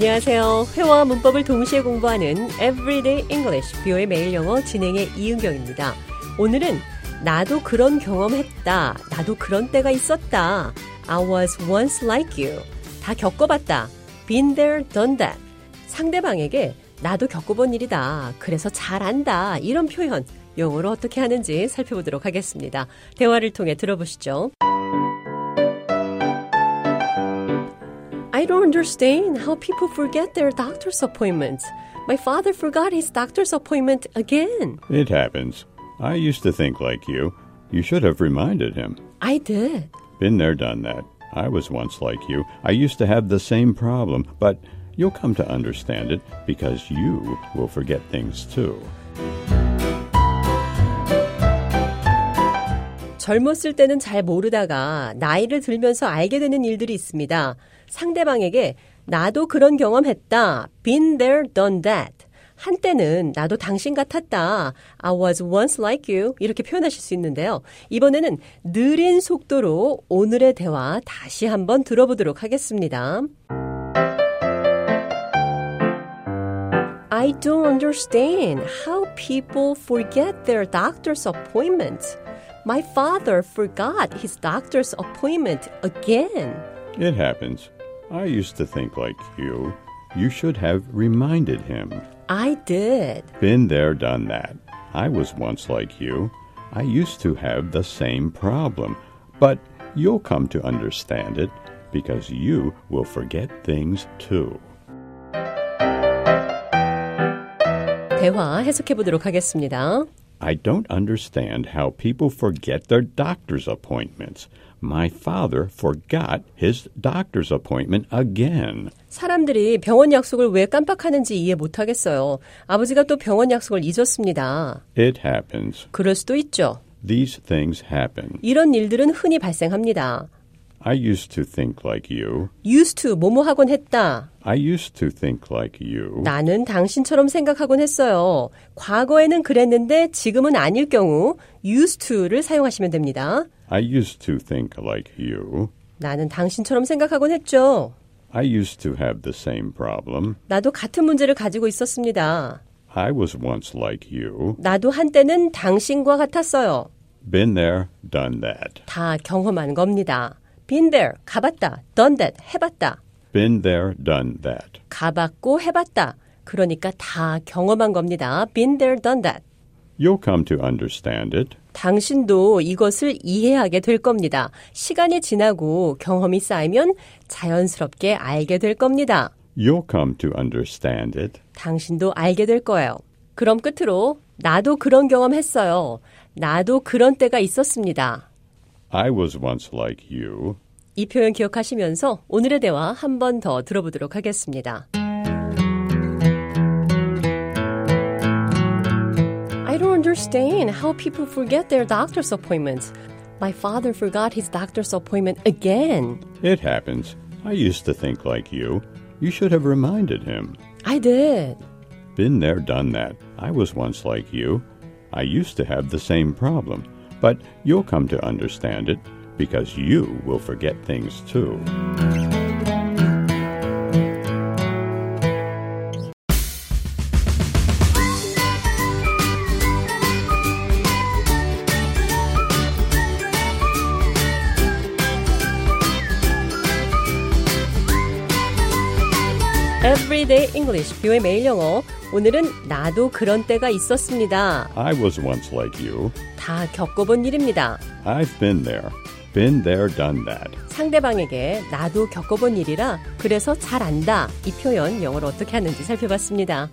안녕하세요. 회화와 문법을 동시에 공부하는 Everyday English, 뷰의 매일 영어 진행의 이은경입니다. 오늘은 나도 그런 경험했다. 나도 그런 때가 있었다. I was once like you. 다 겪어봤다. Been there, done that. 상대방에게 나도 겪어본 일이다. 그래서 잘 안다. 이런 표현 영어로 어떻게 하는지 살펴보도록 하겠습니다. 대화를 통해 들어보시죠. I don't understand how people forget their doctor's appointments. My father forgot his doctor's appointment again. It happens. I used to think like you. You should have reminded him. I did. Been there, done that. I was once like you. I used to have the same problem, but you'll come to understand it because you will forget things too. 젊었을 때는 잘 모르다가 나이를 들면서 알게 되는 일들이 있습니다. 상대방에게 나도 그런 경험했다. Been there, done that. 한때는 나도 당신 같았다. I was once like you. 이렇게 표현하실 수 있는데요. 이번에는 느린 속도로 오늘의 대화 다시 한번 들어보도록 하겠습니다. I don't understand how people forget their doctor's appointments. My father forgot his doctor's appointment again. It happens. I used to think like you. You should have reminded him. I did. Been there, done that. I was once like you. I used to have the same problem, but you'll come to understand it because you will forget things too. 대화 해석해 보도록 하겠습니다. I don't understand how people forget their doctor's appointments. My father forgot his doctor's appointment again. 사람들이 병원 약속을 왜 깜빡하는지 이해 못 하겠어요. 아버지가 또 병원 약속을 잊었습니다. It happens. 그럴 수도 있죠. These things happen. 이런 일들은 흔히 발생합니다. I used to think like you. used to 뭐뭐 하곤 했다. I used to think like you. 나는 당신처럼 생각하곤 했어요. 과거에는 그랬는데 지금은 아닐 경우 used to를 사용하시면 됩니다. I used to think like you. 나는 당신처럼 생각하곤 했죠. I used to have the same problem. 나도 같은 문제를 가지고 있었습니다. I was once like you. 나도 한때는 당신과 같았어요. Been there, done that. 다 경험한 겁니다. Been there, 가봤다. done that, 해봤다. Been there, done that. 가봤고 해봤다. 그러니까 다 경험한 겁니다. been there, done that. You'll come to understand it 당신도 이것을 이해하게 될 겁니다. 시간이 지나고 경험이 쌓이면 자연스럽게 알게 될 겁니다. You'll come to understand it. 당신도 알게 될 거예요. 그럼 끝으로 나도 그런 경험 했어요. 나도 그런 때가 있었습니다. I was once like you. 이 표현 기억하시면서 오늘의 대화 한 번 더 들어보도록 하겠습니다. I don't understand how people forget their doctor's appointments. My father forgot his doctor's appointment again. It happens. I used to think like you. You should have reminded him. I did. Been there, done that. I was once like you. I used to have the same problem. But you'll come to understand it because you will forget things too. Everyday English, 뷰의 매일 영어. 오늘은 나도 그런 때가 있었습니다. I was once like you. 다 겪어본 일입니다. I've been there. Been there, done that. 상대방에게 나도 겪어본 일이라 그래서 잘 안다. 이 표현 영어로 어떻게 하는지 살펴봤습니다.